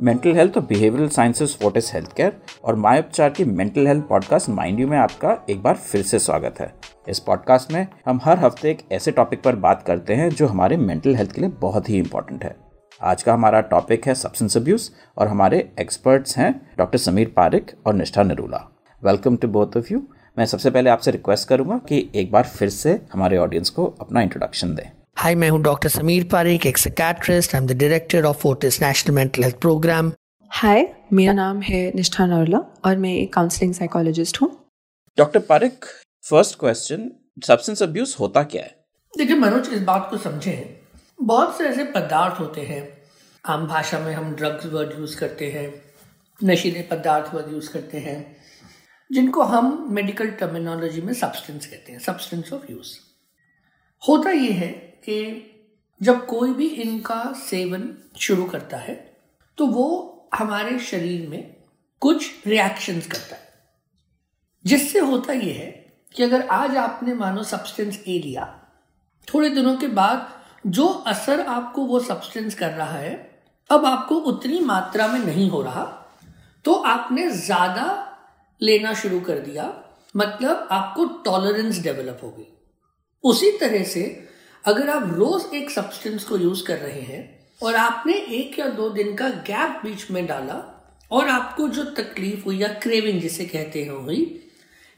Mental health और behavioural sciences what is health care और my Upchar की mental health podcast mind you में आपका एक बार फिर से स्वागत है। इस पॉडकास्ट में हम हर हफ़्ते एक ऐसे टॉपिक पर बात करते हैं जो हमारे मेंटल हेल्थ के लिए बहुत ही इंपॉर्टेंट है। आज का हमारा टॉपिक है सब्सटेंस अब्यूज और हमारे एक्सपर्ट्स हैं डॉक्टर समीर पारिक और Nishtha Narula welcome to both of you मैं सबसे पहले आपसे रिक्वेस्ट करूँगा कि एक बार फिर से हमारे ऑडियंस को अपना इंट्रोडक्शन दें। हाय मैं हूँ डॉक्टर समीर पारिक एक psychiatrist I am the director of Fortis national mental health programme hi मेरा नाम है निष्ठा नरला और मैं एक काउंसलिंग साइकोलॉजिस्ट हूँ। Doctor Parikh first question substance abuse होता क्या है? देखिए मनोज इस बात को समझे। बहुत से ऐसे पदार्थ होते हैं। आम भाषा में हम ड्रग्स वर्ड यूज़ करते हैं नशीले पदार्थ वर्ड यूज़ करते हैं जिनको हम मेडिकल टर्मिनोलॉजी में सब्सटेंस कहते हैं सब्सटेंस ऑफ़ यूज़ होता ये है कि जब कोई भी इनका सेवन शुरू करता है तो वो हमारे शरीर में कुछ रिएक्शंस करता है। जिससे होता ये है कि अगर आज आपने मानो सब्सटेंस ए लिया, थोड़े दिनों के बाद जो असर आपको वो सब्सटेंस कर रहा है, अब आपको उतनी मात्रा में नहीं हो रहा तो आपने ज़्यादा लेना शुरू कर दिया मतलब आपको टॉलरेंस डेवलप हो गई। उसी तरह से अगर आप रोज एक सब्सटेंस को यूज़ कर रहे हैं और आपने एक या दो दिन का गैप बीच में डाला और आपको जो तकलीफ़ हुई या क्रेविंग जिसे कहते हैं हुई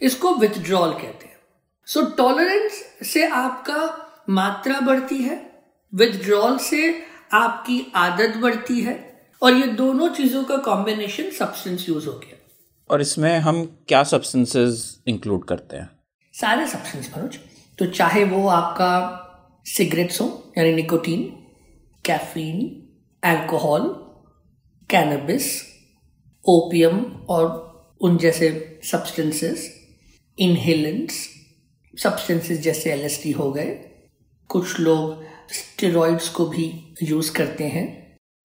इसको विथड्रॉल कहते हैं। सो so, टॉलरेंस से आपका मात्रा बढ़ती है विथड्रॉल से आपकी आदत बढ़ती है और ये दोनों चीज़ों का कॉम्बिनेशन सब्सटेंस यूज़ हो गया। और इसमें हम क्या सब्सटेंसेस इंक्लूड करते हैं? सारे सब्सटेंस मनोज तो चाहे वो आपका सिगरेट्स हो यानी nicotine caffeine alcohol cannabis opium और उन जैसे सब्सटेंसेस इनहेलेंट्स सब्सटेंसेस जैसे एलएसडी हो गए कुछ लोग स्टेरॉइड्स को भी यूज़ करते हैं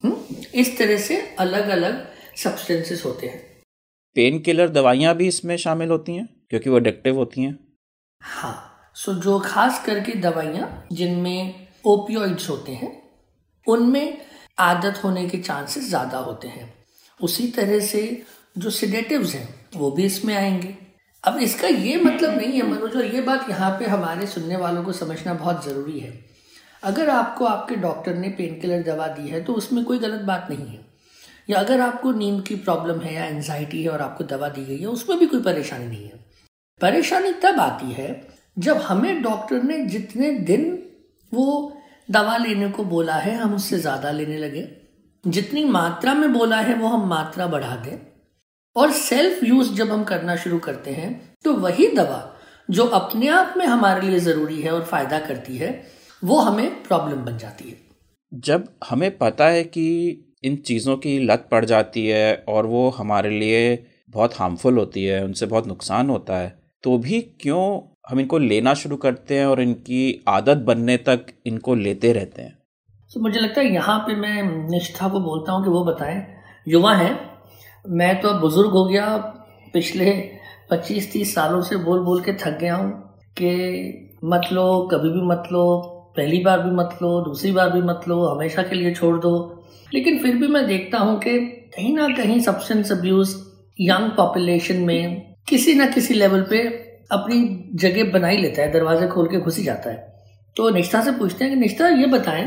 हुँ? हम्म? इस तरह से अलग अलग सब्सटेंसेस होते हैं पेन किलर दवाइयाँ भी इसमें शामिल होती हैं क्योंकि वो एडिक्टिव होती हैं हाँ सो जो खास करके दवाइयाँ जिनमें ओपियोइड्स होते हैं, उनमें आदत होने के चांसेस ज़्यादा होते हैं। उसी तरह से जो सिडेटिव्स हैं, वो भी इसमें आएँगे। अब इसका ये मतलब नहीं है, मनोज, और ये बात यहाँ पे हमारे सुनने वालों को समझना बहुत ज़रूरी है। अगर आपको आपके डॉक्टर ने पेन किलर दवा दी है तो उसमें कोई गलत बात नहीं है। या अगर आपको नींद की प्रॉब्लम है या एनजाइटी है और आपको दवा दी गई है, उसमें भी कोई परेशानी नहीं है। परेशानी तब आती है जब हमें डॉक्टर ने जितने दिन वो दवा लेने को बोला है, हम उससे ज़्यादा लेने लगे। जितनी मात्रा में बोला है, वो हम मात्रा बढ़ा दें। और सेल्फ यूज़ जब हम करना शुरू करते हैं तो वही दवा जो अपने आप में हमारे लिए ज़रूरी है और फ़ायदा करती है, वो हमें प्रॉब्लम बन जाती है। जब हमें पता है कि इन चीज़ों की लत पड़ जाती है और वो हमारे लिए बहुत हार्मफुल होती है, उनसे बहुत नुकसान होता है तो भी क्यों हम इनको लेना शुरू करते हैं और इनकी आदत बनने तक इनको लेते रहते हैं। तो मुझे लगता है यहाँ पे मैं निष्ठा को बोलता हूँ कि वो बताएँ। युवा है, मैं तो बुज़ुर्ग हो गया, पिछले पच्चीस, तीस सालों से बोल बोल के थक गया हूँ कि मत लो, कभी भी मत लो, पहली बार भी मत लो, दूसरी बार भी मत लो, हमेशा के लिए छोड़ दो। लेकिन फिर भी मैं देखता हूँ कि कहीं ना कहीं सब्सटेंस अब्यूज यंग पॉपुलेशन में किसी ना किसी लेवल पे अपनी जगह बना ही लेता है दरवाजे खोल के घुस ही जाता है। तो निष्ठा से पूछते हैं कि निष्ठा ये बताएँ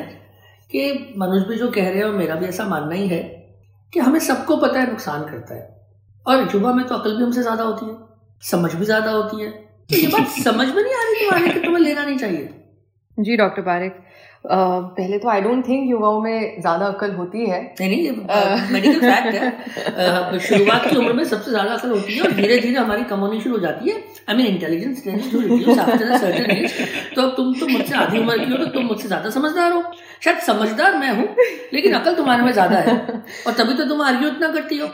कि मनुष्य भी जो कह रहे हैं मेरा भी ऐसा मानना ही है कि हमें सबको पता है नुकसान करता है। और युवा में तो अकल भी हमसे ज़्यादा होती है समझ भी ज़्यादा होती है। तो ये बात समझ में नहीं आ रही तुम्हारे कि तुम्हें लेना नहीं चाहिए। जी डॉक्टर पारिक पहले तो आई डोंट थिंक युवाओं में ज़्यादा अकल होती है। नहीं मेडिकल फैक्ट है। शुरुआत की उम्र में सबसे ज़्यादा अकल होती है और धीरे धीरे हमारी कम होनी शुरू हो जाती है। आई मीन इंटेलिजेंस तो अब तुम तो मुझसे आधी उम्र की हो तो तुम मुझसे ज़्यादा समझदार हो। शायद समझदार मैं हूँ लेकिन अकल तुम्हारे में ज़्यादा है। और तभी तो तुम आर्ग्यू इतना करती हो।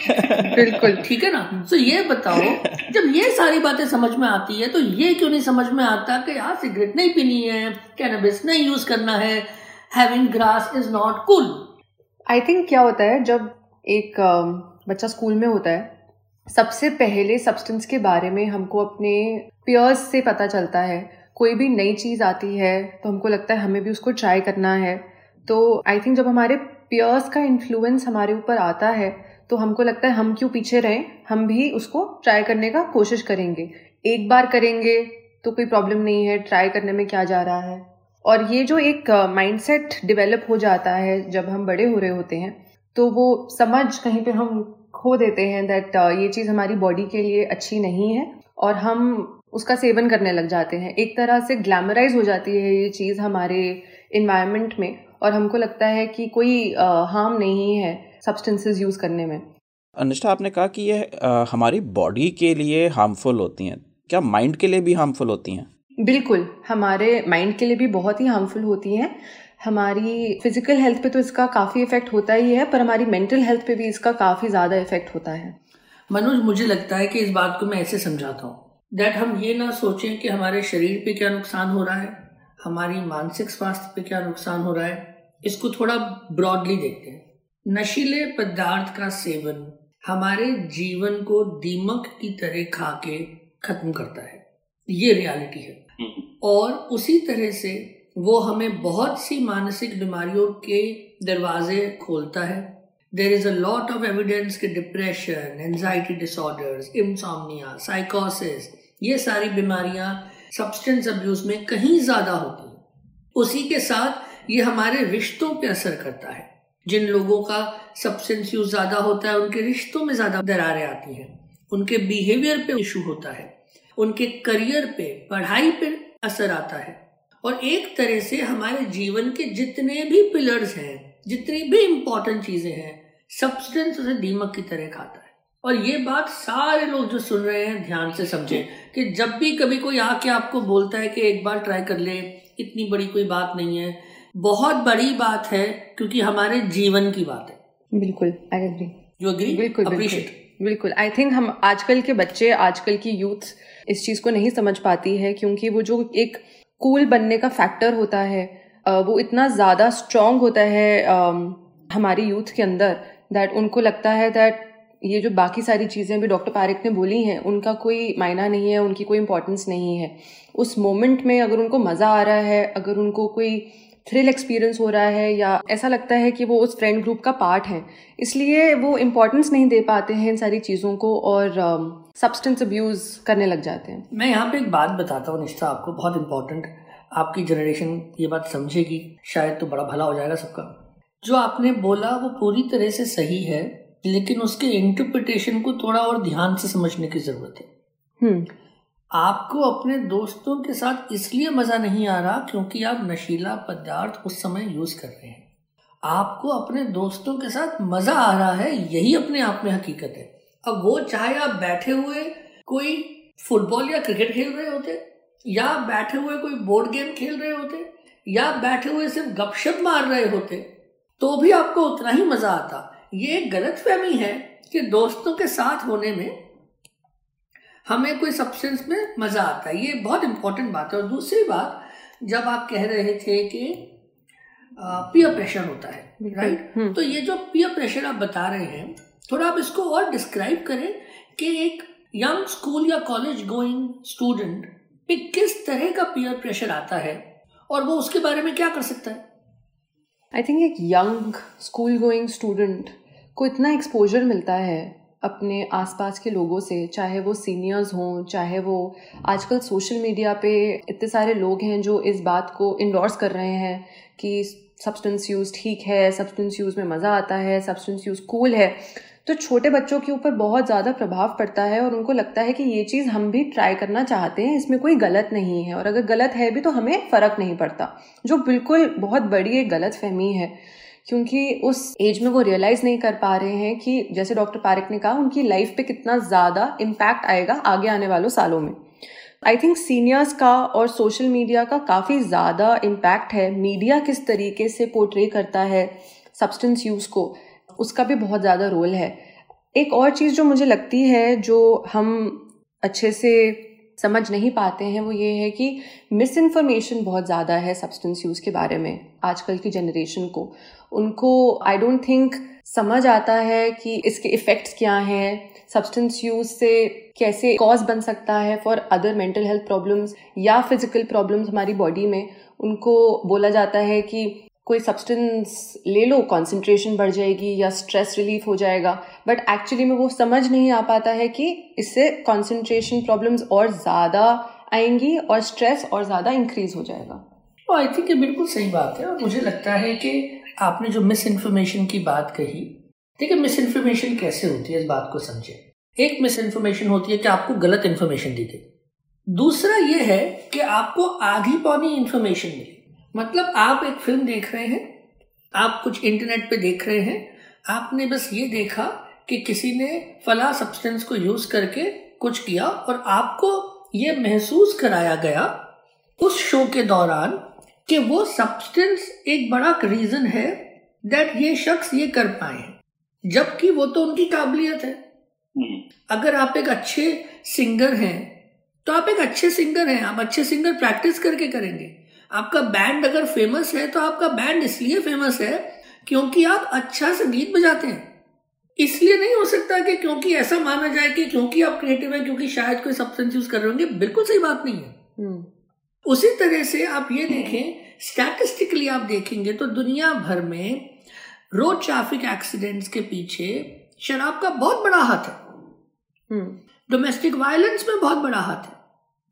बिल्कुल। ठीक है ना? तो ये बताओ जब ये सारी बातें समझ में आती है तो ये क्यों नहीं समझ में आता कि यार सिगरेट नहीं पीनी है कैनबिस नहीं यूज़ करना है having grass is not cool I think क्या होता है, जब एक बच्चा स्कूल में होता है, सबसे पहले सब्सटेंस के बारे में हमको अपने पियर्स से पता चलता है। कोई भी नई चीज़ आती है तो हमको लगता है हमें भी उसको ट्राई करना है। तो आई थिंक जब हमारे पियर्स का इन्फ्लुएंस हमारे ऊपर आता है तो हमको लगता है हम क्यों पीछे रहें? हम भी उसको ट्राई करने का कोशिश करेंगे। एक बार करेंगे तो कोई प्रॉब्लम नहीं है ट्राई करने में क्या जा रहा है। और ये जो एक माइंडसेट डेवलप हो जाता है जब हम बड़े हो रहे होते हैं तो वो समझ कहीं पे हम खो देते हैं दैट ये चीज़ हमारी बॉडी के लिए अच्छी नहीं है और हम उसका सेवन करने लग जाते हैं। एक तरह से ग्लैमराइज हो जाती है ये चीज़ हमारे इन्वायरमेंट में और हमको लगता है कि कोई हार्म नहीं है सब्सटेंसेस यूज़ करने में। अनिष्ठा आपने कहा कि ये हमारी बॉडी के लिए हार्मफुल होती हैं। क्या माइंड के लिए भी हार्मफुल होती हैं? बिल्कुल, हमारे माइंड के लिए भी बहुत ही हार्मफुल होती हैं। हमारी फ़िज़िकल हेल्थ पे तो इसका काफ़ी इफ़ेक्ट होता ही है, पर हमारी मेंटल हेल्थ पे भी इसका काफ़ी ज़्यादा इफ़ेक्ट होता है। मनोज, मुझे लगता है कि इस बात को मैं ऐसे समझाता हूँ दैट हम ये ना सोचें कि हमारे शरीर पे क्या नुकसान हो रहा है, हमारी मानसिक स्वास्थ्य पे क्या नुकसान हो रहा है, इसको थोड़ा ब्रॉडली देखते हैं। नशीले पदार्थ का सेवन हमारे जीवन को दीमक की तरह खा के खत्म करता है। ये रियलिटी है। हम्म। और उसी तरह से वो हमें बहुत सी मानसिक बीमारियों के दरवाजे खोलता है। There is a lot of evidence के डिप्रेशन एंजाइटी डिसऑर्डर्स इंसोमनिया साइकोसिस ये सारी बीमारियाँ सब्सटेंस अब्यूज में कहीं ज़्यादा होती हैं। उसी के साथ ये हमारे रिश्तों पे असर करता है। जिन लोगों का सब्सटेंस यूज़ ज़्यादा होता है उनके रिश्तों में ज़्यादा दरारें आती हैं। उनके बिहेवियर पे इशू होता है। उनके करियर पे पढ़ाई पे असर आता है। और एक तरह से हमारे जीवन के जितने भी पिलर्स हैं जितनी भी इंपॉर्टेंट चीज़ें हैं सब्सटेंस उसे दीमक की तरह खाता है। और ये बात सारे लोग जो सुन रहे हैं ध्यान से समझे कि जब भी कभी कोई आके आपको बोलता है कि एक बार ट्राई कर ले इतनी बड़ी कोई बात नहीं है। बहुत बड़ी बात है क्योंकि हमारे जीवन की बात है। बिल्कुल आई एग्री यू एग्री बिल्कुल अप्रिशिएट बिल्कुल आई थिंक हम आजकल के बच्चे आजकल की यूथ इस चीज़ को नहीं समझ पाती है क्योंकि वो जो एक कूल बनने का फैक्टर होता है वो इतना ज़्यादा स्ट्रांग होता है हमारी यूथ के अंदर दैट उनको लगता है दैट ये जो बाकी सारी चीज़ें भी डॉक्टर पारिक ने बोली हैं, उनका कोई मायना नहीं है, उनकी कोई इंपॉर्टेंस नहीं है। उस मोमेंट में अगर उनको मज़ा आ रहा है, अगर उनको कोई थ्रिल एक्सपीरियंस हो रहा है या ऐसा लगता है कि वो उस फ्रेंड ग्रुप का पार्ट है। इसलिए वो इम्पोर्टेंस नहीं दे पाते हैं इन सारी चीज़ों को और सब्सटेंस um, अब्यूज़ करने लग जाते हैं। मैं यहाँ पे एक बात बताता हूँ निष्ठा आपको बहुत इम्पोर्टेंट आपकी जनरेशन ये बात समझेगी शायद तो बड़ा भला हो जाएगा सबका। जो आपने बोला वो पूरी तरह से सही है लेकिन उसके इंटरप्रिटेशन को थोड़ा और ध्यान से समझने की ज़रूरत है। हम्म। आपको अपने दोस्तों के साथ इसलिए मज़ा नहीं आ रहा क्योंकि आप नशीला पदार्थ उस समय यूज़ कर रहे हैं। आपको अपने दोस्तों के साथ मज़ा आ रहा है, यही अपने आप में हकीकत है। अब वो चाहे आप बैठे हुए कोई फुटबॉल या क्रिकेट खेल रहे होते, या बैठे हुए कोई बोर्ड गेम खेल रहे होते, या बैठे हुए सिर्फ़ गपशप मार रहे होते तो भी आपको उतना ही मज़ा आता। ये गलत फहमी है कि दोस्तों के साथ होने में हमें कोई सब्सटेंस में मज़ा आता है। ये बहुत इंपॉर्टेंट बात है। और दूसरी बात जब आप कह रहे थे कि पियर प्रेशर होता है राइट हम्म। तो ये जो पियर प्रेशर आप बता रहे हैं थोड़ा आप इसको और डिस्क्राइब करें कि एक यंग स्कूल या कॉलेज गोइंग स्टूडेंट पे किस तरह का पियर प्रेशर आता है और वो उसके बारे में क्या कर सकता है? आई थिंक एक यंग स्कूल गोइंग स्टूडेंट को इतना एक्सपोजर मिलता है अपने आसपास के लोगों से, चाहे वो सीनियर्स हों, चाहे वो आजकल सोशल मीडिया पे इतने सारे लोग हैं जो इस बात को इंडोर्स कर रहे हैं कि सब्सटेंस यूज़ ठीक है सब्सटेंस यूज़ में मज़ा आता है सब्सटेंस यूज़ कूल है। तो छोटे बच्चों के ऊपर बहुत ज़्यादा प्रभाव पड़ता है और उनको लगता है कि ये चीज़ हम भी ट्राई करना चाहते हैं, इसमें कोई गलत नहीं है। और अगर गलत है भी तो हमें फ़र्क नहीं पड़ता, जो बिल्कुल बहुत बड़ी एक गलत फहमी है। क्योंकि उस एज में वो रियलाइज़ नहीं कर पा रहे हैं कि जैसे डॉक्टर पारिक ने कहा, उनकी लाइफ पे कितना ज़्यादा इम्पैक्ट आएगा आगे आने वालों सालों में। आई थिंक सीनियर्स का और सोशल मीडिया का काफ़ी ज़्यादा इम्पैक्ट है। मीडिया किस तरीके से पोर्ट्रे करता है सब्सटेंस यूज़ को, उसका भी बहुत ज़्यादा रोल है। एक और चीज़ जो मुझे लगती है, जो हम अच्छे से समझ नहीं पाते हैं, वो ये है कि मिस इन्फॉर्मेशन बहुत ज़्यादा है सब्सटेंस यूज़ के बारे में, आजकल की जनरेशन को। उनको आई डोंट थिंक समझ आता है कि इसके इफ़ेक्ट्स क्या हैं सब्सटेंस यूज़ से कैसे कॉज बन सकता है for other mental health problems या फ़िज़िकल प्रॉब्लम्स हमारी बॉडी में। उनको बोला जाता है कि कोई सब्सटेंस ले लो कंसंट्रेशन बढ़ जाएगी या स्ट्रेस रिलीफ हो जाएगा। बट एक्चुअली में वो समझ नहीं आ पाता है कि इससे कंसंट्रेशन प्रॉब्लम्स और ज़्यादा आएँगी और स्ट्रेस और ज़्यादा इंक्रीज हो जाएगा। आई थिंक ये बिल्कुल सही बात है और मुझे लगता है कि आपने जो मिस इन्फॉर्मेशन की बात कही देखिए मिस इन्फॉर्मेशन कैसे होती है, इस बात को समझे। एक मिस इन्फॉर्मेशन होती है कि आपको गलत इन्फॉर्मेशन दी गई। दूसरा ये है कि आपको आधी पौनी इन्फॉर्मेशन मिली। मतलब आप एक फ़िल्म देख रहे हैं, आप कुछ इंटरनेट पे देख रहे हैं, आपने बस ये देखा कि किसी ने फला सब्सटेंस को यूज़ करके कुछ किया और आपको ये महसूस कराया गया, उस शो के दौरान कि वो सब्सटेंस एक बड़ा रीजन है दैट ये शख्स ये कर पाए जबकि वो तो उनकी काबिलियत है। हम्म। अगर आप एक अच्छे सिंगर हैं तो आप एक अच्छे सिंगर हैं आप अच्छे सिंगर प्रैक्टिस करके करेंगे। आपका बैंड अगर फ़ेमस है तो आपका बैंड इसलिए फ़ेमस है क्योंकि आप अच्छा संगीत बजाते हैं। इसलिए नहीं हो सकता कि क्योंकि ऐसा माना जाए कि क्योंकि आप क्रिएटिव हैं क्योंकि शायद कोई सब्सटेंस यूज़ कर रहे होंगे बिल्कुल सही बात नहीं है। हम्म। उसी तरह से आप ये देखें स्टैटिस्टिकली आप देखेंगे तो दुनिया भर में रोड ट्रैफ़िक एक्सीडेंट्स के पीछे शराब का बहुत बड़ा हाथ है। डोमेस्टिक हम्म। वायलेंस में बहुत बड़ा हाथ है।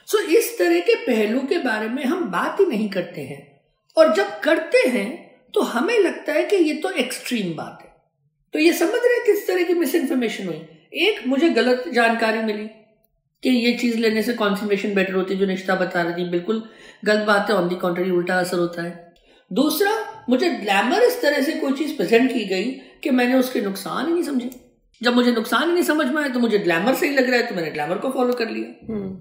सो so, इस तरह के पहलू के बारे में हम बात ही नहीं करते हैं। और जब करते हैं तो हमें लगता है कि ये तो एक्सट्रीम बात है। तो ये समझ रहे किस तरह की मिस इन्फॉर्मेशन हुई? एक मुझे गलत जानकारी मिली। कि ये चीज़ लेने से कॉन्सेंट्रेशन बेटर होती है जो निश्ता बता रही थी बिल्कुल गलत बात है ऑन दी कॉन्ट्री उल्टा असर होता है। दूसरा मुझे ग्लैमर इस तरह से कोई चीज़ प्रेजेंट की गई कि मैंने उसके नुकसान ही नहीं समझे। जब मुझे नुकसान ही नहीं समझ में आया तो मुझे ग्लैमर सही लग रहा है तो मैंने ग्लैमर को फॉलो कर लिया। हम्म।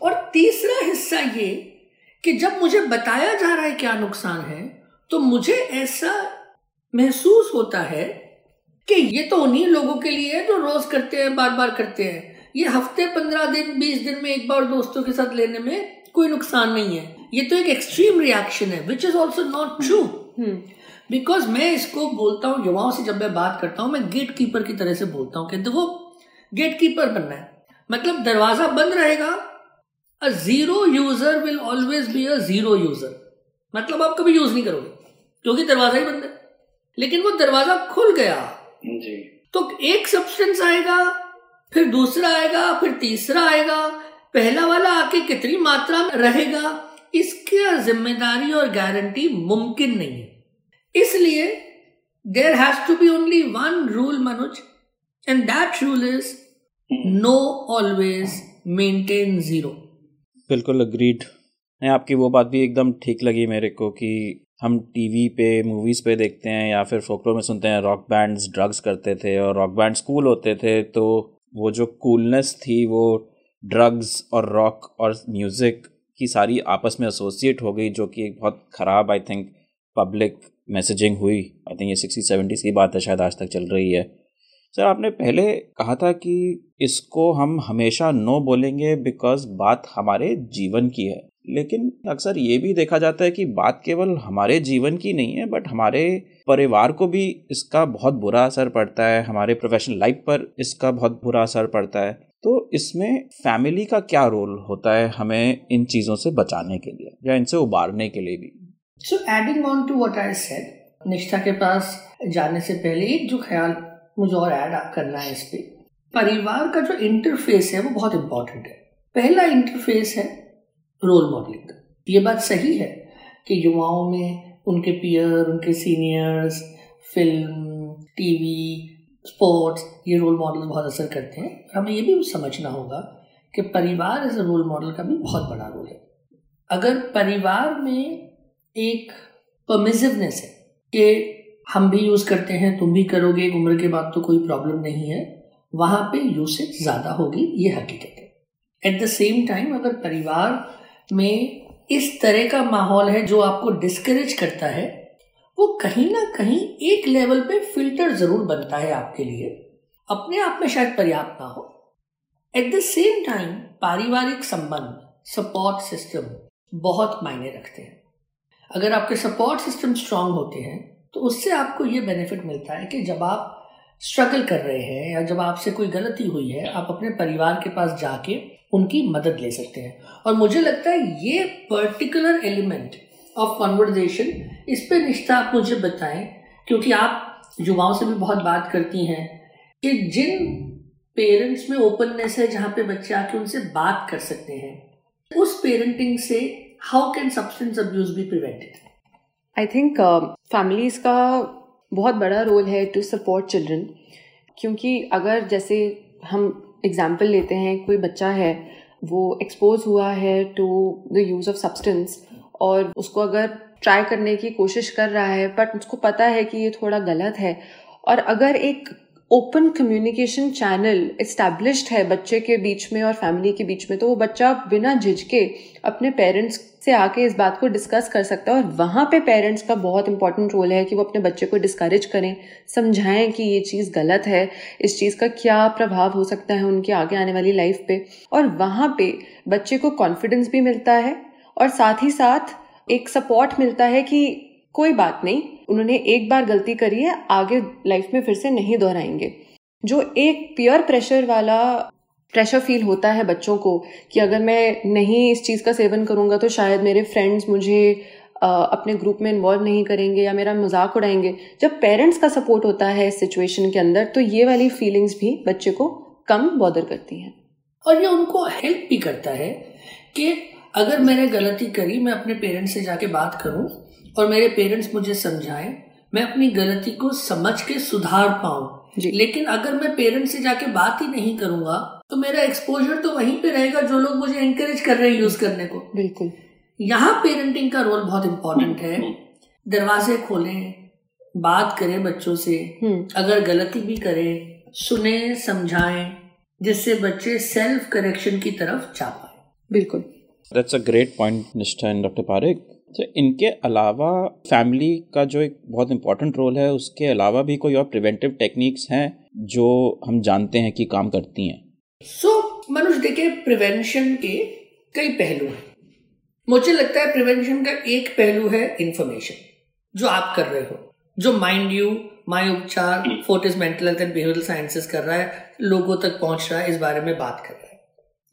और तीसरा हिस्सा ये कि जब मुझे बताया जा रहा है क्या नुकसान है तो मुझे ऐसा महसूस होता है कि ये तो उन्हीं लोगों के लिए है जो रोज करते हैं बार बार करते हैं। ये हफ़्ते पंद्रह दिन बीस दिन में एक बार दोस्तों के साथ लेने में कोई नुकसान नहीं है। ये तो एक एक्सट्रीम रिएक्शन है which is also not true because मैं इसको बोलता हूँ युवाओं से जब मैं बात करता हूँ मैं गेट कीपर की तरह से बोलता हूँ कि देखो गेट कीपर बनना है। मतलब दरवाज़ा बंद रहेगा a zero user will always be a zero user मतलब आप कभी यूज़ नहीं करोगे क्योंकि दरवाज़ा ही बंद है। लेकिन वो दरवाज़ा खुल गया। जी। तो एक सब्सटेंस आएगा फिर दूसरा आएगा, फिर तीसरा आएगा। पहला वाला आके कितनी मात्रा में रहेगा, इसकी ज़िम्मेदारी और गारंटी मुमकिन नहीं है। इसलिए there has to be only one rule Manoj and that rule is no always maintain zero बिल्कुल अग्रीड नहीं आपकी वो बात भी एकदम ठीक लगी मेरे को कि हम टीवी पे मूवीज़ पे देखते हैं या फिर फोकलो में सुनते हैं। रॉक बैंड्स ड्रग्स करते थे और रॉक बैंड कूल होते थे तो वो जो कूलनेस थी, वो ड्रग्स और रॉक और म्यूज़िक की सारी आपस में एसोसिएट हो गई, जो कि एक बहुत ख़राब आई थिंक पब्लिक मैसेजिंग हुई। आई थिंक ये सिक्सटी सेवेंटीज़ की बात है, शायद आज तक चल रही है। सर आपने पहले कहा था कि इसको हम हमेशा नो बोलेंगे बिकॉज़ बात हमारे जीवन की है। लेकिन अक्सर ये भी देखा जाता है कि बात केवल हमारे जीवन की नहीं है बट हमारे परिवार को भी इसका बहुत बुरा असर पड़ता है, हमारे प्रोफेशनल लाइफ पर इसका बहुत बुरा असर पड़ता है। तो इसमें फैमिली का क्या रोल होता है हमें इन चीज़ों से बचाने के लिए या इनसे उबारने के लिए भी? So adding on to what I said Nishtha के पास जाने से पहले एक जो ख्याल मुझे और ऐड करना है इस पे। परिवार का जो इंटरफेस है वो बहुत इम्पोर्टेंट है। पहला इंटरफेस है रोल मॉडलिंग ये बात सही है कि युवाओं में उनके पियर उनके सीनियर्स फ़िल्म टीवी स्पोर्ट्स ये रोल मॉडल बहुत असर करते हैं। हमें ये भी समझना होगा कि परिवार एज अ रोल मॉडल का भी बहुत बड़ा रोल है। अगर परिवार में एक परमिजिवनेस है कि हम भी यूज़ करते हैं, तुम भी करोगे, एक उम्र के बाद तो कोई प्रॉब्लम नहीं है, वहाँ पे यूसेज ज़्यादा होगी, ये हकीकत है। एट द सेम टाइम अगर परिवार में इस तरह का माहौल है जो आपको डिस्करेज करता है, वो कहीं ना कहीं एक लेवल पे फ़िल्टर ज़रूर बनता है आपके लिए। अपने आप में शायद पर्याप्त ना हो। एट द सेम टाइम पारिवारिक संबंध सपोर्ट सिस्टम बहुत मायने रखते हैं। अगर आपके सपोर्ट सिस्टम स्ट्रांग होते हैं तो उससे आपको ये बेनिफिट मिलता है कि जब आप स्ट्रगल कर रहे हैं या जब आपसे कोई गलती हुई है, आप अपने परिवार के पास जाके उनकी मदद ले सकते हैं। और मुझे लगता है ये पर्टिकुलर एलिमेंट ऑफ़ कॉन्वर्जेशन इस पे निष्ठा आप मुझे बताएँ, क्योंकि आप युवाओं से भी बहुत बात करती हैं कि जिन पेरेंट्स में ओपननेस है, जहाँ पे बच्चे आके उनसे बात कर सकते हैं, उस पेरेंटिंग से how can substance abuse be prevented I think families का बहुत बड़ा रोल है टू सपोर्ट चिल्ड्रन क्योंकि अगर जैसे हम एग्ज़ाम्पल लेते हैं, कोई बच्चा है, वो एक्सपोज हुआ है to the use of substance और उसको अगर ट्राई करने की कोशिश कर रहा है बट उसको पता है कि ये थोड़ा गलत है और अगर एक ओपन कम्युनिकेशन चैनल इस्टेब्लिश्ड है बच्चे के बीच में और फैमिली के बीच में तो वो बच्चा बिना झिझके अपने पेरेंट्स से आके इस बात को डिस्कस कर सकता है और वहाँ पे पेरेंट्स का बहुत इंपॉर्टेंट रोल है कि वो अपने बच्चे को डिस्करेज करें, समझाएँ कि ये चीज़ गलत है, इस चीज़ का क्या प्रभाव हो सकता है उनके आगे आने वाली लाइफ पे। और वहाँ पे बच्चे को कॉन्फिडेंस भी मिलता है और साथ ही साथ एक सपोर्ट मिलता है कि कोई बात नहीं, उन्होंने एक बार गलती करी है, आगे लाइफ में फिर से नहीं दोहराएँगे। जो एक पियर प्रेशर वाला प्रेशर फील होता है बच्चों को कि अगर मैं नहीं इस चीज़ का सेवन करूँगा तो शायद मेरे फ्रेंड्स मुझे अपने ग्रुप में इन्वॉल्व नहीं करेंगे या मेरा मज़ाक उड़ाएँगे। जब पेरेंट्स का सपोर्ट होता है इस सिचुएशन के अंदर तो ये वाली फीलिंग्स भी बच्चे को कम बॉदर करती हैं। और ये उनको हेल्प भी करता है कि अगर मैंने गलती करी मैं अपने पेरेंट्स से जाके बात करूँ और मेरे पेरेंट्स मुझे समझाएँ मैं अपनी गलती को समझ के सुधार पाऊँ। लेकिन अगर मैं पेरेंट्स से जाके बात ही नहीं करूँगा तो मेरा एक्सपोजर तो वहीं पे रहेगा जो लोग मुझे एंकरेज कर रहे हैं यूज़ करने को। बिल्कुल। यहाँ पेरेंटिंग का रोल बहुत इम्पोर्टेंट है। दरवाजे खोलें बात करें बच्चों से। हम्म। अगर गलती भी करें सुने समझाएँ जिससे बच्चे सेल्फ करेक्शन की तरफ़ जा पाए। बिल्कुल। That's a great point Nishtha and doctor Parekh तो इनके अलावा फैमिली का जो एक बहुत इम्पोर्टेंट रोल है उसके अलावा भी कोई और प्रिवेंटिव टेक्निक्स हैं जो हम जानते हैं कि काम करती हैं? सो so, मनुष्य देखे प्रिवेंशन के कई पहलू हैं। मुझे लगता है प्रिवेंशन का एक पहलू है इंफॉर्मेशन जो आप कर रहे हो। जो mind you my Upchar Fortis mental health and behavioural sciences कर रहा है लोगों तक पहुँच रहा है इस बारे में बात कर रहा है।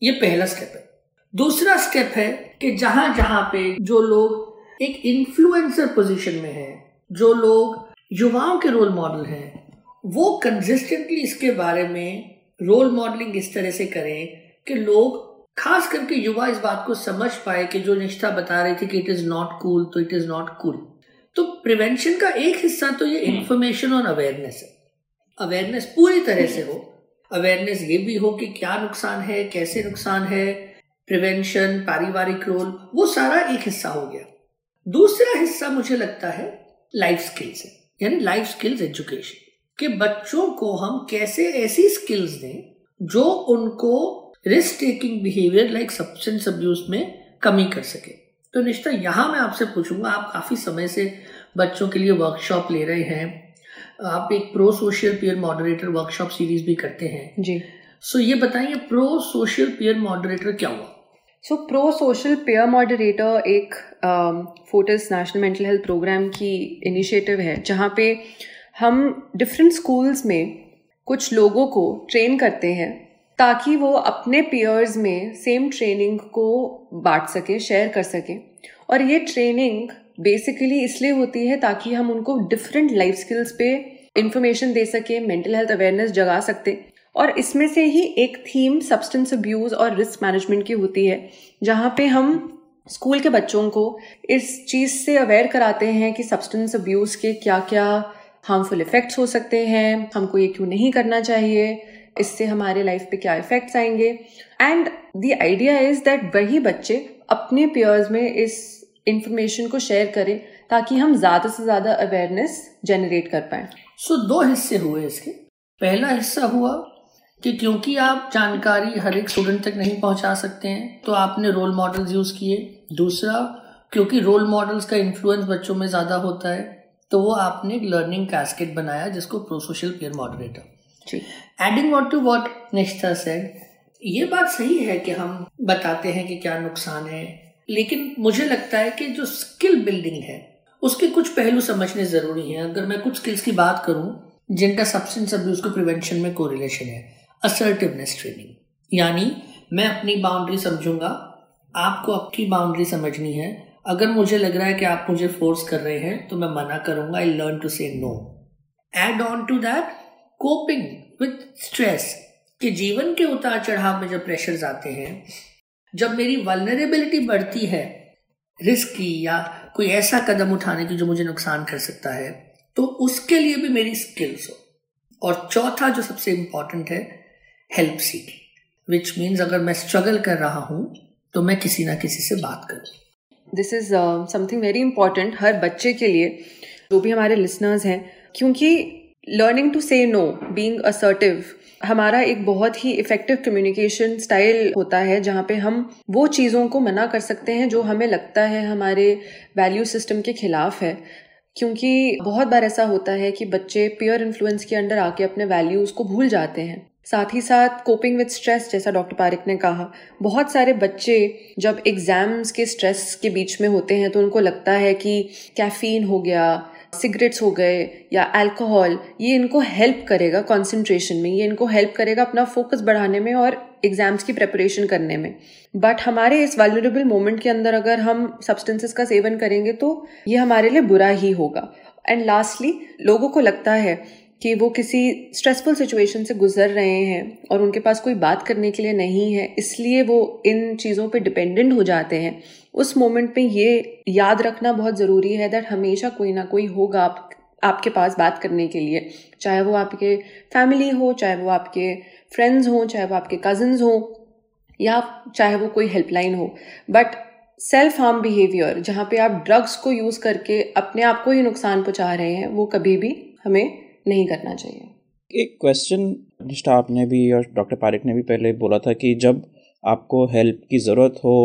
ये पहला स्टेप है। दूसरा स्टेप है कि जहाँ जहाँ पे जो लोग एक इन्फ्लुएंसर पोजीशन में है जो लोग युवाओं के रोल मॉडल हैं वो कंसिस्टेंटली इसके बारे में रोल मॉडलिंग इस तरह से करें कि लोग खास करके युवा इस बात को समझ पाए कि जो निष्ठा बता रही थी कि इट इज़ नॉट कूल तो इट इज़ नॉट कूल तो प्रिवेंशन का एक हिस्सा तो ये इंफॉर्मेशन और अवेयरनेस है। अवेयरनेस पूरी तरह से हो। अवेयरनेस ये भी हो कि क्या नुकसान है कैसे नुकसान है। प्रिवेंशन पारिवारिक रोल वो सारा एक हिस्सा हो गया। दूसरा हिस्सा मुझे लगता है लाइफ स्किल्स है। यानी लाइफ स्किल्स एजुकेशन कि बच्चों को हम कैसे ऐसी स्किल्स दें जो उनको risk taking behaviour like substance abuse में कमी कर सके। तो निश्चित यहाँ मैं आपसे पूछूँगा आप काफ़ी समय से बच्चों के लिए वर्कशॉप ले रहे हैं। आप एक pro social peer moderator workshop series भी करते हैं। जी। सो ये बताइए प्रो सोशल पीयर मॉडरेटर क्या हुआ? So pro social peer moderator एक Fortis national mental health programme की इनिशिएटिव है जहाँ पे हम डिफरेंट स्कूल्स में कुछ लोगों को ट्रेन करते हैं ताकि वो अपने पेयर्स में सेम ट्रेनिंग को बांट सके शेयर कर सके। और ये ट्रेनिंग बेसिकली इसलिए होती है ताकि हम उनको डिफरेंट लाइफ स्किल्स पे इंफॉर्मेशन दे सके मेंटल हेल्थ अवेयरनेस जगा सकते। और इसमें से ही एक थीम सब्सटेंस अब्यूज और रिस्क मैनेजमेंट की होती है, जहाँ पे हम स्कूल के बच्चों को इस चीज़ से अवेयर कराते हैं कि सब्सटेंस अब्यूज के क्या क्या हार्मफुल इफ़ेक्ट्स हो सकते हैं। हमको ये क्यों नहीं करना चाहिए? इससे हमारे लाइफ पे क्या इफ़ेक्ट्स आएँगे? And the idea is that वही बच्चे अपने पेयर्स में इस इंफॉर्मेशन को शेयर करें ताकि हम ज़्यादा से ज़्यादा अवेयरनेस जनरेट कर पाए। सो so, दो हिस्से हुए इसके। पहला हिस्सा हुआ कि क्योंकि आप जानकारी हर एक स्टूडेंट तक नहीं पहुँचा सकते हैं तो आपने रोल मॉडल्स यूज़ किए। दूसरा क्योंकि रोल मॉडल्स का इन्फ्लुएंस बच्चों में ज़्यादा होता है तो वो आपने लर्निंग कैस्केट बनाया जिसको pro social peer moderator adding what to what Nishtha said ये बात सही है कि हम बताते हैं कि क्या नुकसान है लेकिन मुझे लगता है कि जो स्किल बिल्डिंग है उसके कुछ पहलू समझने ज़रूरी हैं। अगर मैं कुछ स्किल्स की बात करूँ जिनका सब्सटेंस अब्यूज को प्रिवेंशन में कोरिलेशन है असर्टिवनेस ट्रेनिंग यानी मैं अपनी बाउंड्री समझूँगा आपको आपकी बाउंड्री समझनी है अगर मुझे लग रहा है कि आप मुझे फोर्स कर रहे हैं तो मैं मना करूँगा I learn to say no add on to that coping with stress कि जीवन के उतार चढ़ाव में जब प्रेशर्स आते हैं, जब मेरी वलनरेबिलिटी बढ़ती है रिस्क की या कोई ऐसा कदम उठाने की जो मुझे नुकसान कर सकता है तो उसके लिए भी मेरी स्किल्स हो। और चौथा जो सबसे इंपॉर्टेंट है हेल्प सीकिंग विच मीन्स अगर मैं स्ट्रगल कर रहा हूँ तो मैं किसी ना किसी से बात करूँ। This is something very important हर बच्चे के लिए, जो भी हमारे लिसनर्स हैं, क्योंकि learning to say no being assertive हमारा एक बहुत ही इफ़ेक्टिव कम्युनिकेशन स्टाइल होता है, जहाँ पे हम वो चीज़ों को मना कर सकते हैं, जो हमें लगता है हमारे वैल्यू सिस्टम के खिलाफ है। क्योंकि बहुत बार ऐसा होता है कि बच्चे पियर इन्फ्लुएंस के अंडर आके अपने वैल्यूज़ को भूल जाते हैं। साथ ही साथ कोपिंग विद स्ट्रेस जैसा डॉक्टर पारिक ने कहा, बहुत सारे बच्चे जब एग्ज़ाम्स के स्ट्रेस के बीच में होते हैं तो उनको लगता है कि कैफीन हो गया सिगरेट्स हो गए, या अल्कोहल ये इनको हेल्प करेगा कंसंट्रेशन में, ये इनको हेल्प करेगा अपना फोकस बढ़ाने में और एग्ज़ाम्स की प्रिपरेशन करने में। बट हमारे इस वैल्यूरेबल मोमेंट के अंदर अगर हम सब्सटेंसेस का सेवन करेंगे तो ये हमारे लिए बुरा ही होगा। एंड लास्टली लोगों को लगता है कि वो किसी स्ट्रेसफुल सिचुएशन से गुजर रहे हैं और उनके पास कोई बात करने के लिए नहीं है, इसलिए वो इन चीज़ों पे डिपेंडेंट हो जाते हैं। उस मोमेंट पे ये याद रखना बहुत ज़रूरी है दैट हमेशा कोई ना कोई होगा आप, आपके पास बात करने के लिए। चाहे वो आपके फैमिली हो, चाहे वो आपके फ्रेंड्स हों, चाहे वो आपके कजन्स हों, या चाहे वो कोई हेल्पलाइन हो। बट सेल्फ हार्म बिहेवियर जहाँ पे आप ड्रग्स को यूज़ करके अपने आप को ही नुकसान पहुँचा रहे हैं, वो कभी भी हमें नहीं करना चाहिए। एक क्वेश्चन जिसका आपने भी और डॉक्टर पारिक ने भी पहले बोला था कि जब आपको हेल्प की ज़रूरत हो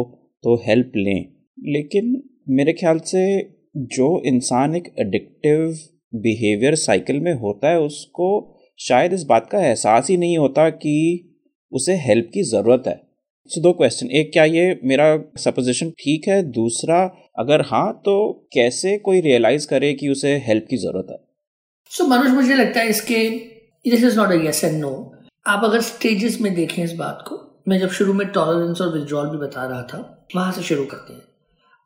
तो हेल्प लें। लेकिन मेरे ख्याल से जो इंसान एक एडिक्टिव बिहेवियर साइकिल में होता है, उसको शायद इस बात का एहसास ही नहीं होता कि उसे हेल्प की ज़रूरत है। सो दो क्वेश्चन एक, क्या ये मेरा सपोजिशन ठीक है? दूसरा, अगर हाँ तो कैसे कोई रियलाइज़ करे कि उसे हेल्प की ज़रूरत है? सो so, मनोज मुझे लगता है इसके this is not us and no आप अगर स्टेजेस में देखें इस बात को मैं जब शुरू में टॉलरेंस और विद्रॉल भी बता रहा था वहाँ से शुरू करते हैं।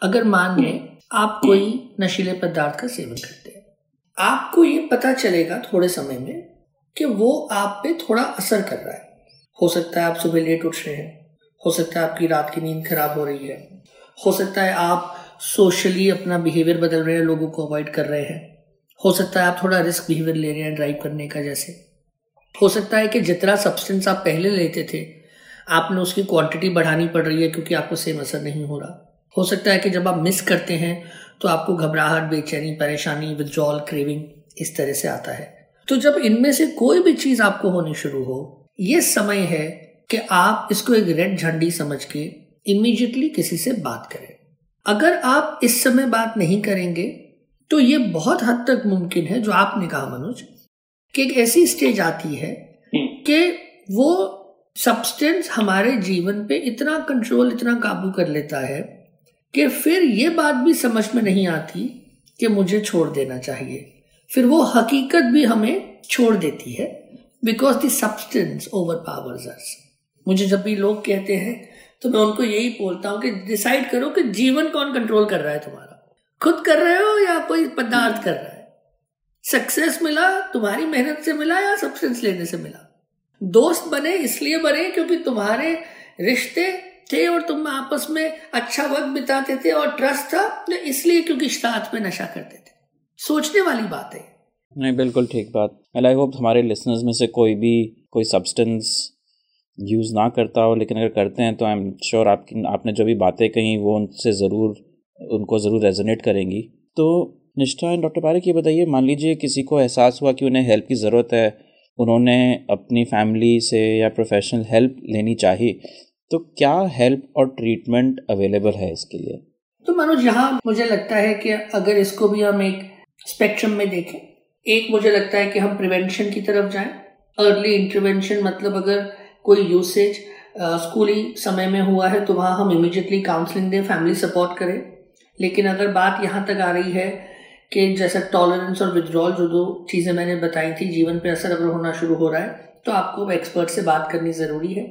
अगर मान लें आप कोई नशीले पदार्थ का सेवन करते हैं आपको ये पता चलेगा थोड़े समय में कि वो आप पे थोड़ा असर कर रहा है। हो सकता है आप सुबह लेट उठ रहे हैं हो सकता है आपकी रात की नींद खराब हो रही है हो सकता है आप सोशली अपना बिहेवियर बदल रहे हैं लोगों को अवॉइड कर रहे हैं। हो सकता है आप थोड़ा रिस्क बिहेवियर ले रहे हैं ड्राइव करने का जैसे। हो सकता है कि जितना सब्सटेंस आप पहले लेते थे, आपने उसकी क्वांटिटी बढ़ानी पड़ रही है क्योंकि आपको सेम असर नहीं हो रहा। हो सकता है कि जब आप मिस करते हैं तो आपको घबराहट, बेचैनी, परेशानी विद्रॉल क्रेविंग इस तरह से आता है। तो जब इनमें से कोई भी चीज़ आपको होनी शुरू हो, ये समय है कि आप इसको एक रेड झंडी समझ के इमीजिएटली किसी से बात करें। अगर आप इस समय बात नहीं करेंगे तो ये बहुत हद तक मुमकिन है जो आपने कहा मनोज कि एक ऐसी स्टेज आती है कि वो सब्सटेंस हमारे जीवन पे इतना कंट्रोल इतना काबू कर लेता है कि फिर ये बात भी समझ में नहीं आती कि मुझे छोड़ देना चाहिए। फिर वो हकीकत भी हमें छोड़ देती है because the substance overpowers us मुझे जब भी लोग कहते हैं तो मैं उनको यही बोलता हूँ कि डिसाइड करो कि जीवन कौन कंट्रोल कर रहा है तुम्हारा। खुद कर रहे हो या कोई पदार्थ कर रहा है? सक्सेस मिला, तुम्हारी मेहनत से मिला या सब्सटेंस लेने से मिला? दोस्त बने, इसलिए बने क्योंकि तुम्हारे रिश्ते थे और तुम आपस में अच्छा वक्त बिताते थे और ट्रस्ट था इसलिए क्योंकि साथ में नशा करते थे? सोचने वाली बात है नहीं, बिल्कुल ठीक बात। आई होप हमारे लिसनर्स में से कोई भी कोई सब्सटेंस यूज़ ना करता हो, लेकिन अगर करते हैं तो आई एम श्योर आपकी, आपने जो भी बातें कही वो उनसे ज़रूर उनको ज़रूर रेजोनेट करेंगी। तो निष्ठा एंड डॉक्टर पारिक, ये बताइए, मान लीजिए किसी को एहसास हुआ कि उन्हें हेल्प की ज़रूरत है, उन्होंने अपनी फैमिली से या प्रोफेशनल हेल्प लेनी चाहिए तो क्या हेल्प और ट्रीटमेंट अवेलेबल है इसके लिए? तो मनोज, यहाँ मुझे लगता है कि अगर इसको भी हम एक स्पेक्ट्रम में देखें, एक मुझे लगता है कि हम प्रिवेंशन की तरफ़ जाएँ। अर्ली इंटरवेंशन मतलब अगर कोई यूसेज स्कूली समय में हुआ है तो वहाँ हम इमिजिएटली काउंसलिंग दें फैमिली सपोर्ट करें। लेकिन अगर बात यहाँ तक आ रही है कि जैसा टॉलरेंस और विद्रॉल जो दो चीज़ें मैंने बताई थी, जीवन पे असर अगर होना शुरू हो रहा है तो आपको एक्सपर्ट से बात करनी ज़रूरी है।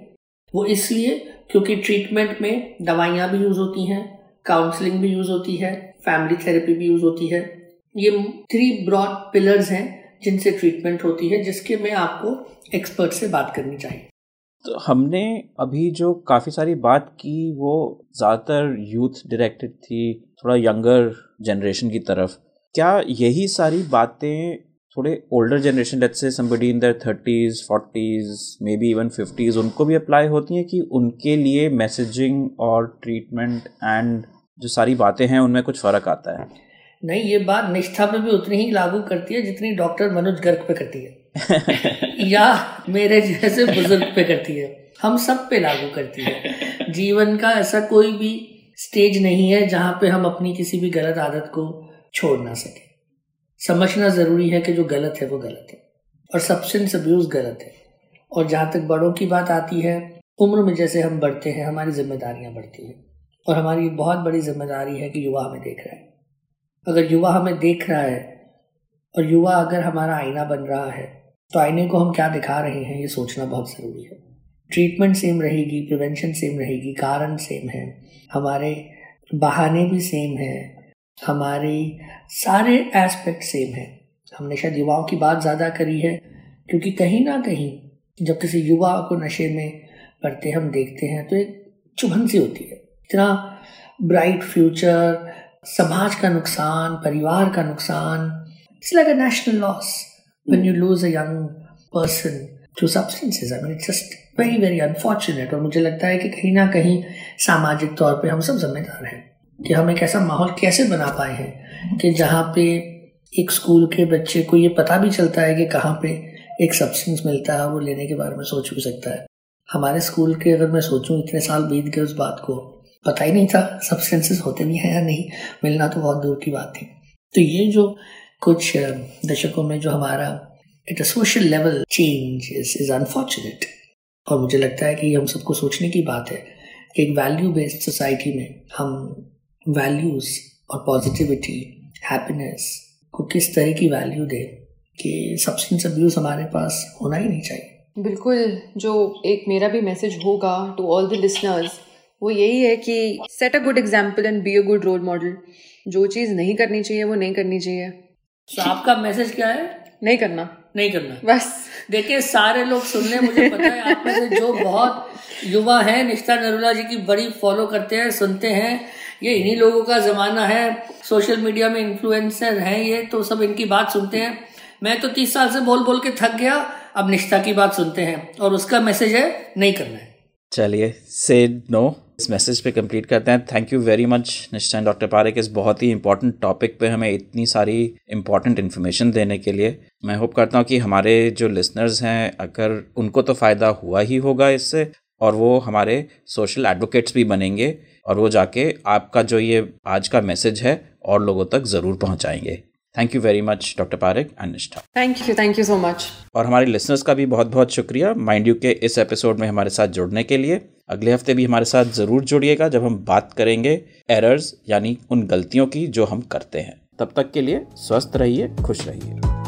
वो इसलिए क्योंकि ट्रीटमेंट में दवाइयाँ भी यूज़ होती हैं काउंसलिंग भी यूज़ होती है फैमिली थेरेपी भी यूज़ होती है। ये थ्री ब्रॉड पिलर्स हैं जिनसे ट्रीटमेंट होती है, जिसके में आपको एक्सपर्ट से बात करनी चाहिए। तो हमने अभी जो काफ़ी सारी बात की, वो ज़्यादातर यूथ डायरेक्टेड थी, थोड़ा यंगर जनरेशन की तरफ़। क्या यही सारी बातें थोड़े older generation let's say somebody in their thirties forties maybe even fifties उनको भी अप्लाई होती हैं कि उनके लिए मैसेजिंग और ट्रीटमेंट एंड जो सारी बातें हैं, उनमें कुछ फ़र्क आता है? नहीं, ये बात निष्ठा में भी उतनी ही लागू करती है जितनी डॉक्टर मनोज गर्ग पे करती है। या मेरे जैसे बुज़ुर्ग पे करती है। हम सब पे लागू करती है। जीवन का ऐसा कोई भी स्टेज नहीं है जहाँ पे हम अपनी किसी भी गलत आदत को छोड़ ना सके। समझना ज़रूरी है कि जो गलत है वो गलत है और सब्सटेंस अब्यूज़ गलत है। और जहाँ तक बड़ों की बात आती है, उम्र में जैसे हम बढ़ते हैं, हमारी जिम्मेदारियाँ बढ़ती हैं। और हमारी बहुत बड़ी ज़िम्मेदारी है कि युवा हमें देख रहा है। अगर युवा हमें देख रहा है और युवा अगर हमारा आईना बन रहा है तो आईने को हम क्या दिखा रहे हैं, ये सोचना बहुत ज़रूरी है। ट्रीटमेंट सेम रहेगी प्रिवेंशन सेम रहेगी, कारण सेम है। हमारे बहाने भी सेम है। हमारे सारे एस्पेक्ट सेम है। हमने शायद युवाओं की बात ज़्यादा करी है, क्योंकि कहीं ना कहीं जब किसी युवा को नशे में पढ़ते हम देखते हैं तो एक चुभन सी होती है। इतना ब्राइट फ्यूचर समाज का नुकसान, परिवार का नुकसान it's like a national loss when you lose a young person to substances I mean it's just very very unfortunate और मुझे लगता है कि कहीं ना कहीं सामाजिक तौर पे हम सब जिम्मेदार हैं कि हम एक ऐसा माहौल कैसे बना पाए हैं कि जहाँ पे एक स्कूल के बच्चे को ये पता भी चलता है कि कहाँ पे एक सब्सटेंस मिलता है वो लेने के बारे में सोच भी सकता है। हमारे स्कूल के अगर मैं सोचूं इतने साल बीत गए उस बात को पता ही नहीं था सब्सटेंसेस होते भी हैं या नहीं। मिलना तो बहुत दूर की बात थी। तो ये जो कुछ दशकों में जो हमारा at a social level change is unfortunate और मुझे लगता है कि हम सबको सोचने की बात है कि एक वैल्यू बेस्ड सोसाइटी में हम वैल्यूज़ और पॉजिटिविटी हैप्पीनेस को किस तरह की वैल्यू दें कि सब्सटेंस अब्यूज हमारे पास होना ही नहीं चाहिए। बिल्कुल, जो एक मेरा भी मैसेज होगा टू ऑल द लिसनर्स वो यही है कि set a good example and be a good role model जो चीज़ नहीं करनी चाहिए, वो नहीं करनी चाहिए। तो आपका मैसेज क्या है? नहीं करना। नहीं करना। बस। देखिए सारे लोग सुन रहे मुझे पता है आप में से जो बहुत युवा है निष्ठा नरूला जी की बड़ी फॉलो करते हैं सुनते हैं ये इन्हीं लोगों का ज़माना है सोशल मीडिया में इन्फ्लुएंसर हैं ये तो सब इनकी बात सुनते हैं। मैं तो तीस साल से बोल बोल के थक गया अब निष्ठा की बात सुनते हैं और उसका मैसेज है नहीं करना है। चलिए से नो इस मैसेज पे कंप्लीट करते हैं। Thank you very much Nishtha doctor Parikh इस बहुत ही इंपॉर्टेंट टॉपिक पे हमें इतनी सारी इंपॉर्टेंट इन्फॉर्मेशन देने के लिए। मैं होप करता हूँ कि हमारे जो लिसनर्स हैं, अगर उनको तो फ़ायदा हुआ ही होगा इससे, और वो हमारे सोशल एडवोकेट्स भी बनेंगे, और वो जाके आपका जो ये आज का मैसेज है, और लोगों तक ज़रूर पहुँचाएँगे। Thank you very much doctor Parikh and Nishtha thank you thank you so much और हमारे लिसनर्स का भी बहुत बहुत शुक्रिया। माइंड यू के इस एपिसोड में हमारे साथ जुड़ने के लिए। अगले हफ़्ते भी हमारे साथ ज़रूर जुड़िएगा जब हम बात करेंगे एरर्स यानी उन गलतियों की जो हम करते हैं। तब तक के लिए स्वस्थ रहिए खुश रहिए।